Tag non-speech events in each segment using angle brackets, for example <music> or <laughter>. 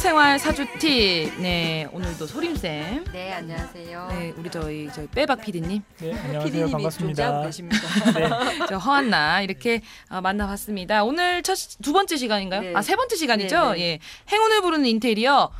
생활 사주티. 네, 오늘도 소림쌤. 네, 안녕하세요. 네, 우리 저희 저희 빼박 PD님. 네, 안녕하세요. 반갑습니다. 계십니다. <laughs> 네, 저 허한나 이렇게 어, 만나봤습니다. 오늘 첫 두 번째 시간인가요? 네. 아, 세 번째 시간이죠? 네, 네. 예. 행운을 부르는 인테리어.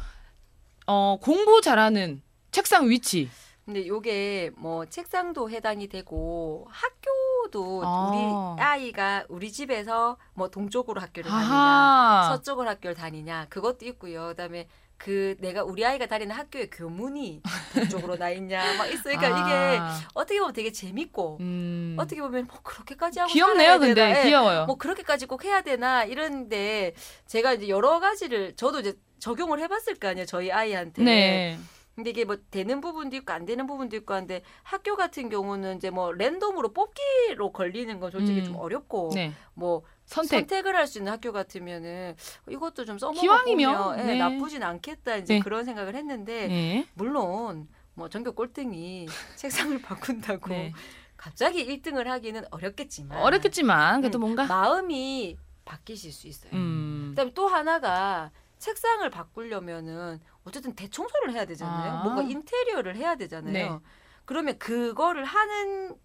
어, 공부 잘하는 책상 위치. 근데 요게 뭐 책상도 해당이 되고 학교 도 아. 우리 아이가 우리 집에서 뭐 동쪽으로 학교를 다니냐, 아하. 서쪽으로 학교를 다니냐 그것도 있고요. 그다음에 그 내가 우리 아이가 다니는 학교의 교문이 동쪽으로 나 있냐 막 있으니까 이게 아. 어떻게 보면 되게 재밌고 음. 어떻게 보면 뭐 그렇게까지 하고 귀엽네요, 근데 되나? 예. 귀여워요. 뭐 그렇게까지 꼭 해야 되나 이런데 제가 이제 여러 가지를 저도 이제 적용을 해봤을 거 아니에요 저희 아이한테. 네. 근데 이게 뭐 되는 부분도 있고 안 되는 부분도 있고 한데 학교 같은 경우는 이제 뭐 랜덤으로 뽑기로 걸리는 건 솔직히 음. 좀 어렵고 네. 뭐 선택. 선택을 할 수 있는 학교 같으면은 이것도 좀 기왕이면, 보면 예, 네. 나쁘진 않겠다 이제 네. 그런 생각을 했는데 네. 물론 뭐 전교 꼴등이 <laughs> 책상을 바꾼다고 네. 갑자기 1등을 하기는 어렵겠지만 어렵겠지만 그래도 음, 뭔가 마음이 바뀌실 수 있어요. 음. 그다음에 또 하나가 책상을 바꾸려면은 어쨌든 대청소를 해야 되잖아요. 아. 뭔가 인테리어를 해야 되잖아요. 네. 그러면 그거를 하는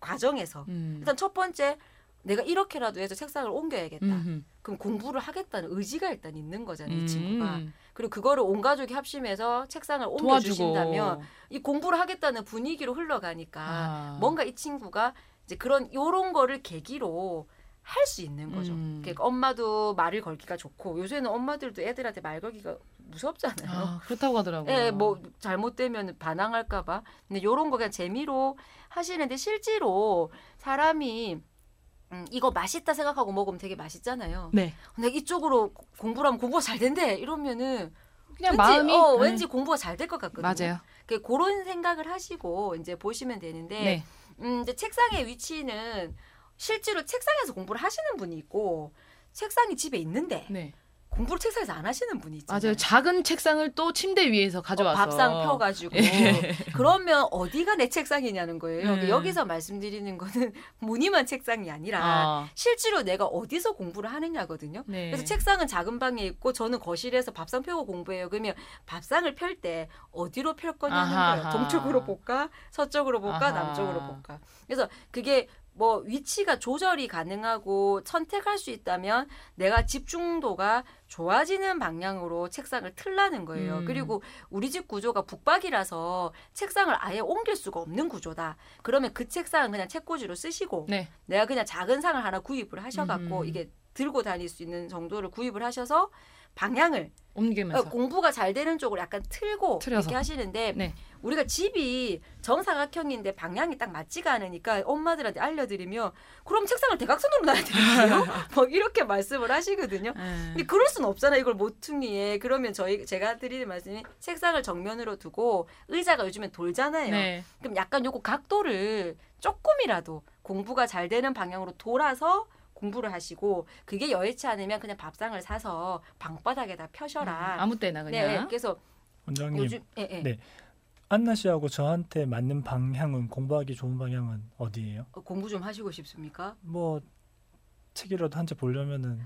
과정에서 음. 일단 첫 번째 내가 이렇게라도 해서 책상을 옮겨야겠다. 음흠. 그럼 공부를 하겠다는 의지가 일단 있는 거잖아요, 이 음. 친구가. 그리고 그거를 온 가족이 합심해서 책상을 도와주고 옮겨 주신다면 이 공부를 하겠다는 분위기로 흘러가니까 아. 뭔가 이 친구가 이제 그런 요런 거를 계기로 할 수 있는 거죠. 음. 그러니까 엄마도 말을 걸기가 좋고 요새는 엄마들도 애들한테 말 걸기가 무섭잖아요. 아, 그렇다고 하더라고요. 예, 뭐 잘못되면 반항할까봐. 근데 요런 거 그냥 재미로 하시는데 실제로 사람이 음, 이거 맛있다 생각하고 먹으면 되게 맛있잖아요. 네. 근데 이쪽으로 고- 공부를 하면 공부가 잘 된대 이러면은 그냥 왠지, 마음이 어, 네. 왠지 공부가 잘 될 것 같거든요. 맞아요. 그 그런 생각을 하시고 이제 보시면 되는데 네. 음, 이제 책상의 위치는 실제로 책상에서 공부를 하시는 분이 있고 책상이 집에 있는데 네. 공부를 책상에서 안 하시는 분이 있잖아요. 맞아요. 작은 책상을 또 침대 위에서 가져와서 어, 밥상 펴가지고 예. 그러면 어디가 내 책상이냐는 거예요. 음. 여기서 말씀드리는 거는 <laughs> 무늬만 책상이 아니라 아, 실제로 내가 어디서 공부를 하느냐거든요. 네. 그래서 책상은 작은 방에 있고 저는 거실에서 밥상 펴고 공부해요. 그러면 밥상을 펼 때 어디로 펼 거냐는 아하하. 거예요. 동쪽으로 볼까, 서쪽으로 볼까, 아하. 남쪽으로 볼까. 그래서 그게 뭐 위치가 조절이 가능하고 선택할 수 있다면 내가 집중도가 좋아지는 방향으로 책상을 틀라는 거예요. 음. 그리고 우리 집 구조가 북박이라서 책상을 아예 옮길 수가 없는 구조다. 그러면 그 책상은 그냥 책꽂이로 쓰시고 네. 내가 그냥 작은 상을 하나 구입을 하셔갖고 음. 이게 들고 다닐 수 있는 정도를 구입을 하셔서 방향을 옮기면서 어, 공부가 잘 되는 쪽으로 약간 틀고 틀어서. 이렇게 하시는데 네. 우리가 집이 정사각형인데 방향이 딱 맞지가 않으니까 엄마들한테 알려드리면 그럼 책상을 대각선으로 놔야 되겠어요? <laughs> 뭐 이렇게 말씀을 하시거든요. 네. 근데 그럴 수는 없잖아요. 이걸 모퉁이에 그러면 저희 제가 드리는 말씀이 책상을 정면으로 두고 의자가 요즘엔 돌잖아요. 네. 그럼 약간 요거 각도를 조금이라도 공부가 잘 되는 방향으로 돌아서 공부를 하시고 그게 여의치 않으면 그냥 밥상을 사서 방바닥에다 펴셔라. 음, 아무 때나 네, 그냥 그래서 원장님 요즘 예, 예. 네. 안나 씨하고 저한테 맞는 방향은 공부하기 좋은 방향은 어디예요? 어, 공부 좀 하시고 싶습니까? 뭐 책이라도 한 책 보려면은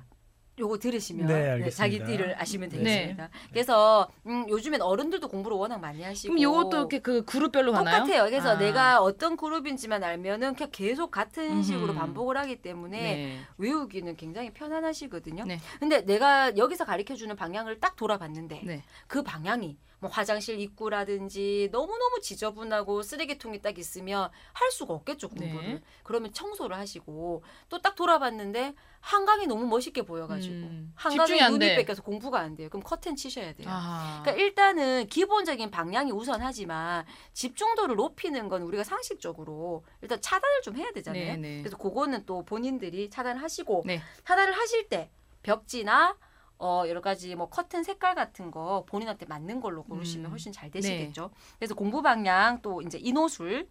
요거 들으시면 네, 네. 자기 띠를 아시면 네. 되겠습니다. 그래서 음, 요즘엔 어른들도 공부를 워낙 많이 하시고 그럼 요것도 이렇게 그 그룹별로 가나요? 똑같아요. 그래서 아. 내가 어떤 그룹인지만 알면은 그냥 계속 같은 음흠. 식으로 반복을 하기 때문에 네. 외우기는 굉장히 편안하시거든요. 네. 근데 내가 여기서 가르쳐 주는 방향을 딱 돌아봤는데 네. 그 방향이 뭐 화장실 입구라든지 너무너무 지저분하고 쓰레기통이 딱 있으면 할 수가 없겠죠, 공부를. 네. 그러면 청소를 하시고 또 딱 돌아봤는데 한강이 너무 멋있게 보여가지고 음, 한강에 눈이 돼. 뺏겨서 공부가 안 돼요. 그럼 커튼 치셔야 돼요. 아하. 그러니까 일단은 기본적인 방향이 우선하지만 집중도를 높이는 건 우리가 상식적으로 일단 차단을 좀 해야 되잖아요. 네, 네. 그래서 그거는 또 본인들이 차단하시고 네. 차단을 하실 때 벽지나 어 여러 가지 뭐 커튼 색깔 같은 거 본인한테 맞는 걸로 고르시면 음. 훨씬 잘 되시겠죠. 그래서 공부 방향 또 이제 인호술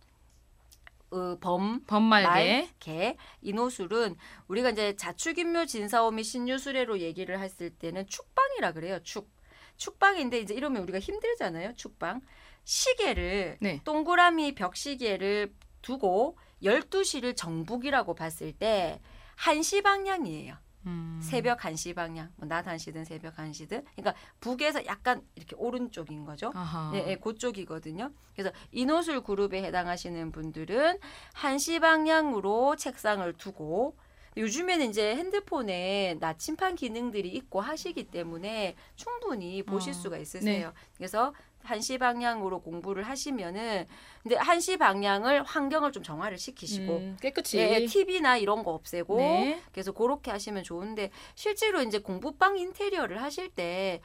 어, 범 범말개. 말, 개, 인호술은 우리가 이제 자축인묘 진사오 및 신유술애로 얘기를 했을 때는 축방이라 그래요. 축. 축방인데 이제 이러면 우리가 힘들잖아요. 축방. 시계를 네. 동그라미 벽시계를 두고 12시를 정북이라고 봤을 때 1시 방향이에요. 음. 새벽 1시 방향, 뭐낮 1시든 새벽 1시든. 그러니까 북에서 약간 이렇게 오른쪽인 거죠. 아하. 예, 예, 그쪽이거든요. 그래서 인호술 그룹에 해당하시는 분들은 1시 방향으로 책상을 두고 요즘에는 이제 핸드폰에 나침판 기능들이 있고 하시기 때문에 충분히 보실 어, 수가 있으세요. 그래서 1시 방향으로 공부를 하시면은 근데 1시 방향을 환경을 좀 정화를 시키시고 음, 깨끗이. 예, TV나 이런 거 없애고 네. 그래서 그렇게 하시면 좋은데 실제로 이제 공부방 인테리어를 하실 때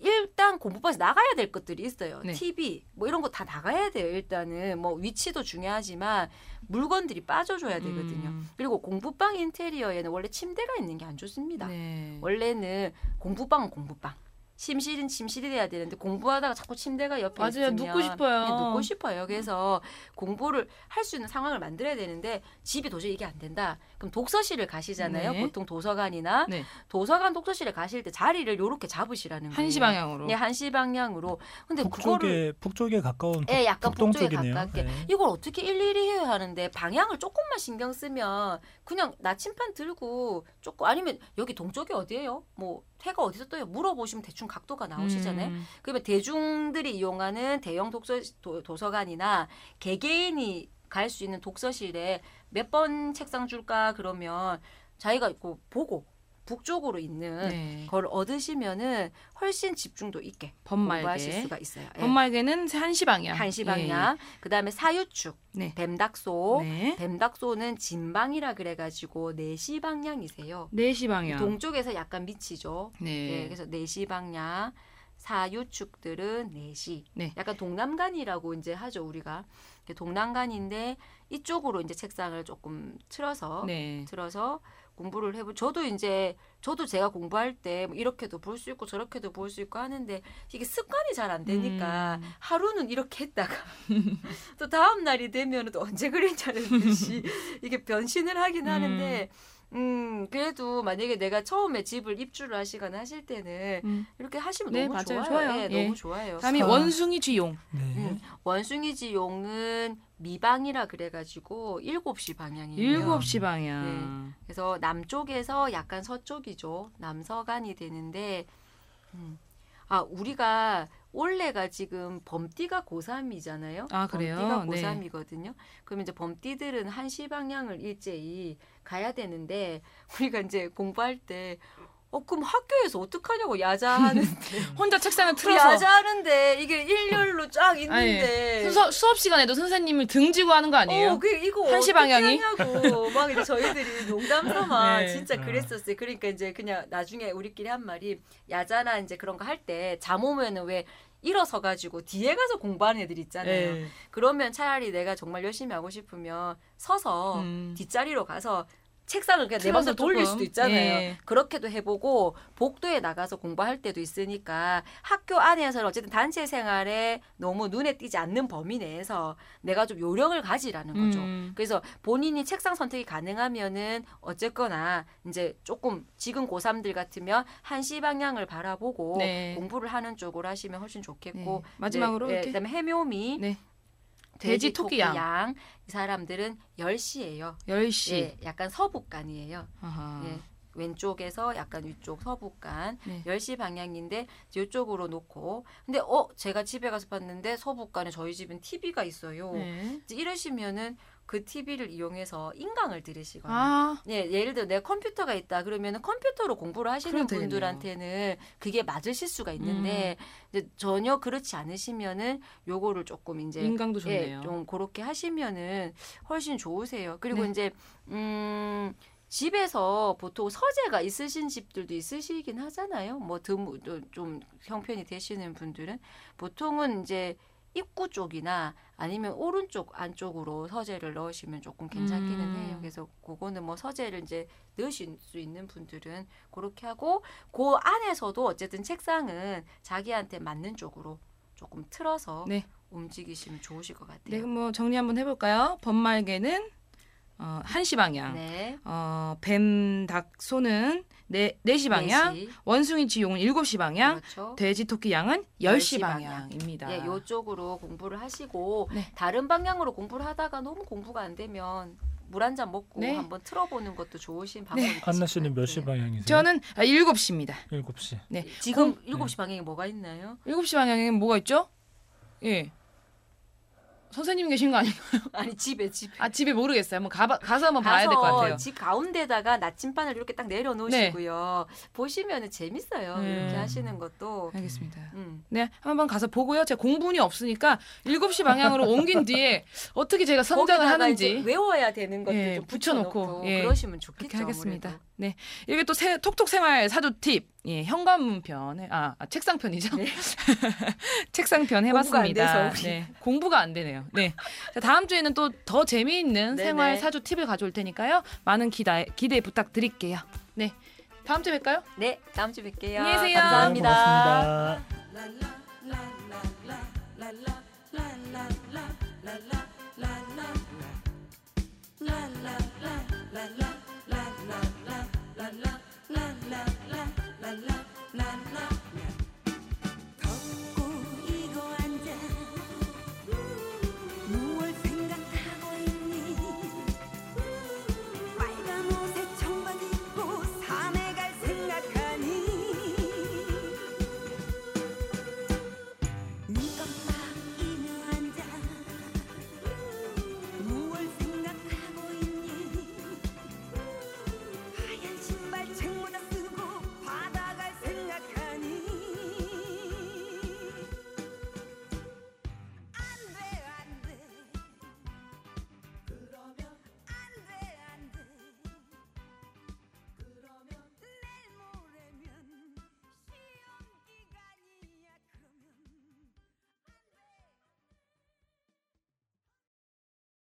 일단 공부방에서 나가야 될 것들이 있어요. 네. TV 뭐 이런 거 다 나가야 돼요. 일단은 뭐 위치도 중요하지만 물건들이 빠져줘야 되거든요. 음. 그리고 공부방 인테리어에는 원래 침대가 있는 게 안 좋습니다. 네. 원래는 공부방은 공부방. 침실은 침실이 돼야 되는데 공부하다가 자꾸 침대가 옆에 맞아요. 있으면 눕고 싶어요. 그냥 눕고 싶어요. 그래서 공부를 할 수 있는 상황을 만들어야 되는데 집이 도저히 이게 안 된다. 그럼 독서실을 가시잖아요. 네. 보통 도서관이나 네. 도서관 독서실에 가실 때 자리를 요렇게 잡으시라는 거예요. 한시 방향으로. 네, 한시 방향으로. 근데 그거를 북쪽에 북쪽에 가까운 북, 예, 약간 북쪽에 북동쪽이네요. 가깝게. 네. 이걸 어떻게 일일이 해야 하는데 방향을 조금만 신경 쓰면 그냥 나침판 들고 조금 아니면 여기 동쪽이 어디예요? 뭐 해가 어디서 떠요? 물어보시면 대충 각도가 나오시잖아요. 음. 그러면 대중들이 이용하는 대형 독서 도, 도서관이나 개개인이 갈 수 있는 독서실에 몇 번 책상 줄까 그러면 자기가 그 보고 북쪽으로 있는 네. 걸 얻으시면은 훨씬 집중도 있게 공부하실 범말개. 수가 있어요. 예. 범말개는 한시 방향. 한시 방향. 그다음에 사유축, 예, 예. 네. 뱀닥소. 네. 뱀닥소는 진방이라 그래가지고 네시 방향이세요. 네시 방향. 동쪽에서 약간 미치죠. 네. 예, 그래서 네시 방향. 사유축들은 네시. 네. 약간 동남간이라고 이제 하죠 우리가. 동남간인데 이쪽으로 이제 책상을 조금 틀어서 네. 틀어서 공부를 해보. 저도 이제 저도 제가 공부할 때뭐 이렇게도 볼 수 있고 저렇게도 볼 수 있고 하는데 이게 습관이 잘 안 되니까 음. 하루는 이렇게 했다가 <laughs> 또 다음 날이 되면 또 언제 그랬냐는 듯이 <laughs> 이게 변신을 하긴 하는데 음 그래도 만약에 내가 처음에 집을 입주를 하시거나 하실 때는 음. 이렇게 하시면 네, 너무 맞아요. 좋아요. 좋아요. 예, 예. 너무 좋아요. 다음이 사- 원숭이 쥐용. 네. 음, 원숭이지용은 미방이라 그래가지고 7시 방향이에요. 일곱 시 방향. 그래서 남쪽에서 약간 서쪽이죠. 남서간이 되는데, 음. 아, 우리가 올해가 지금 범띠가 고3이잖아요. 아, 그래요? 범띠가 네. 고3이거든요. 그러면 이제 범띠들은 한시 방향을 일제히 가야 되는데, 우리가 이제 공부할 때, 어, 그럼 학교에서 어떡하냐고 야자하는데. <laughs> 혼자 책상을 틀어서 야자하는데 이게 일렬로 쫙 있는데. 수업, 수업 시간에도 선생님을 등지고 하는 거 아니에요? 어, 그 이거 한시 방향이? 하냐고 막 이제 저희들이 <laughs> 농담 삼아 네. 진짜 어. 그랬었어요. 그러니까 이제 그냥 나중에 우리끼리 한 말이 야자나 이제 그런 거 할 때 잠 오면은 왜 일어서 가지고 뒤에 가서 공부하는 애들 있잖아요. 네. 그러면 차라리 내가 정말 열심히 하고 싶으면 서서 음. 뒷자리로 가서 책상을 그냥 내 맘대로 돌릴. 수도 있잖아요. 예. 그렇게도 해보고 복도에 나가서 공부할 때도 있으니까 학교 안에서는 어쨌든 단체 생활에 너무 눈에 띄지 않는 범위 내에서 내가 좀 요령을 가지라는 거죠. 음. 그래서 본인이 책상 선택이 가능하면은 어쨌거나 이제 조금 지금 고3들 같으면 한시 방향을 바라보고 네. 공부를 하는 쪽으로 하시면 훨씬 좋겠고 네. 마지막으로 네. 그다음에 해묘미 네. 돼지, 토끼, 양. 양. 이 사람들은 10시예요. 10시. 예, 약간 서북간이에요. 아하. 예. 왼쪽에서 약간 위쪽 서북간 네. 10시 방향인데 이쪽으로 놓고 근데 어 제가 집에 가서 봤는데 서북간에 저희 집은 TV가 있어요. 네. 이러시면은 그 TV를 이용해서 인강을 들으시거나 아, 예, 예를 들어 내가 컴퓨터가 있다 그러면은 컴퓨터로 공부를 하시는. 분들한테는 그게 맞으실 수가 있는데 음. 이제 전혀 그렇지 않으시면은 요거를 조금 이제 인강도 좋네요. 예, 좀 그렇게 하시면은 훨씬 좋으세요. 그리고 네. 이제 음 집에서 보통 서재가 있으신 집들도 있으시긴 하잖아요. 뭐 드무 좀 형편이 되시는 분들은 보통은 이제 입구 쪽이나 아니면 오른쪽 안쪽으로 서재를 넣으시면 조금 괜찮기는 음. 해요. 그래서 그거는 뭐 서재를 이제 넣으실 수 있는 분들은 그렇게 하고 그 안에서도 어쨌든 책상은 자기한테 맞는 쪽으로 조금 틀어서 네. 움직이시면 좋으실 것 네, 같아요. 그럼 뭐 정리 한번 해볼까요? 범말개는 어, 1시 방향. 네. 어, 뱀, 닭, 소는 네, 4시 방향. 네 시. 원숭이, 쥐용은 7시 방향. 그렇죠. 돼지, 토끼, 양은 10시 10시 방향입니다. 예, 요쪽으로 공부를 하시고 네. 다른 방향으로 공부를 하다가 너무 공부가 안 되면 물 한 잔 먹고 네. 한번 틀어보는 것도 좋으신 방법이 한나 씨는 몇시 네. 방향이세요? 저는 아, 7시입니다. 7시. 네. 지금 공- 일곱 시 방향에 뭐가 있나요? 7시 방향에는 뭐가 있죠? 예. 선생님 계신 거 아니에요? <laughs> 아니 집에 집에 아, 집에 모르겠어요. 한번 가, 가서 한번 봐야 될 것 같아요. 집 가운데다가 나침반을 이렇게 딱 내려놓으시고요. 보시면은 재밌어요. 네. 이렇게 하시는 것도. 알겠습니다. 음. 네, 한번 가서 보고요. 제가 공분이 없으니까 7시 방향으로 옮긴 뒤에 어떻게 제가 거기다가 하는지 외워야 되는 것들 예, 좀 붙여놓고, 붙여놓고 예. 그러시면 좋겠죠. 하겠습니다. 아무래도. 네. 이게 또 새, 톡톡 생활 사주 팁. 예, 현관문 편, 아, 아 책상 편이죠? 네. 책상 편 해봤습니다. 공부가 안 돼서 네, 공부가 안 되네요. 네. 자, 다음 주에는 또 더 재미있는 네네. 생활 사주 팁을 가져올 테니까요. 많은 기대, 기대 부탁드릴게요. 네. 다음 주에 뵐까요? 네, 다음 주에 뵐게요. 안녕히 계세요. 감사합니다. 고맙습니다.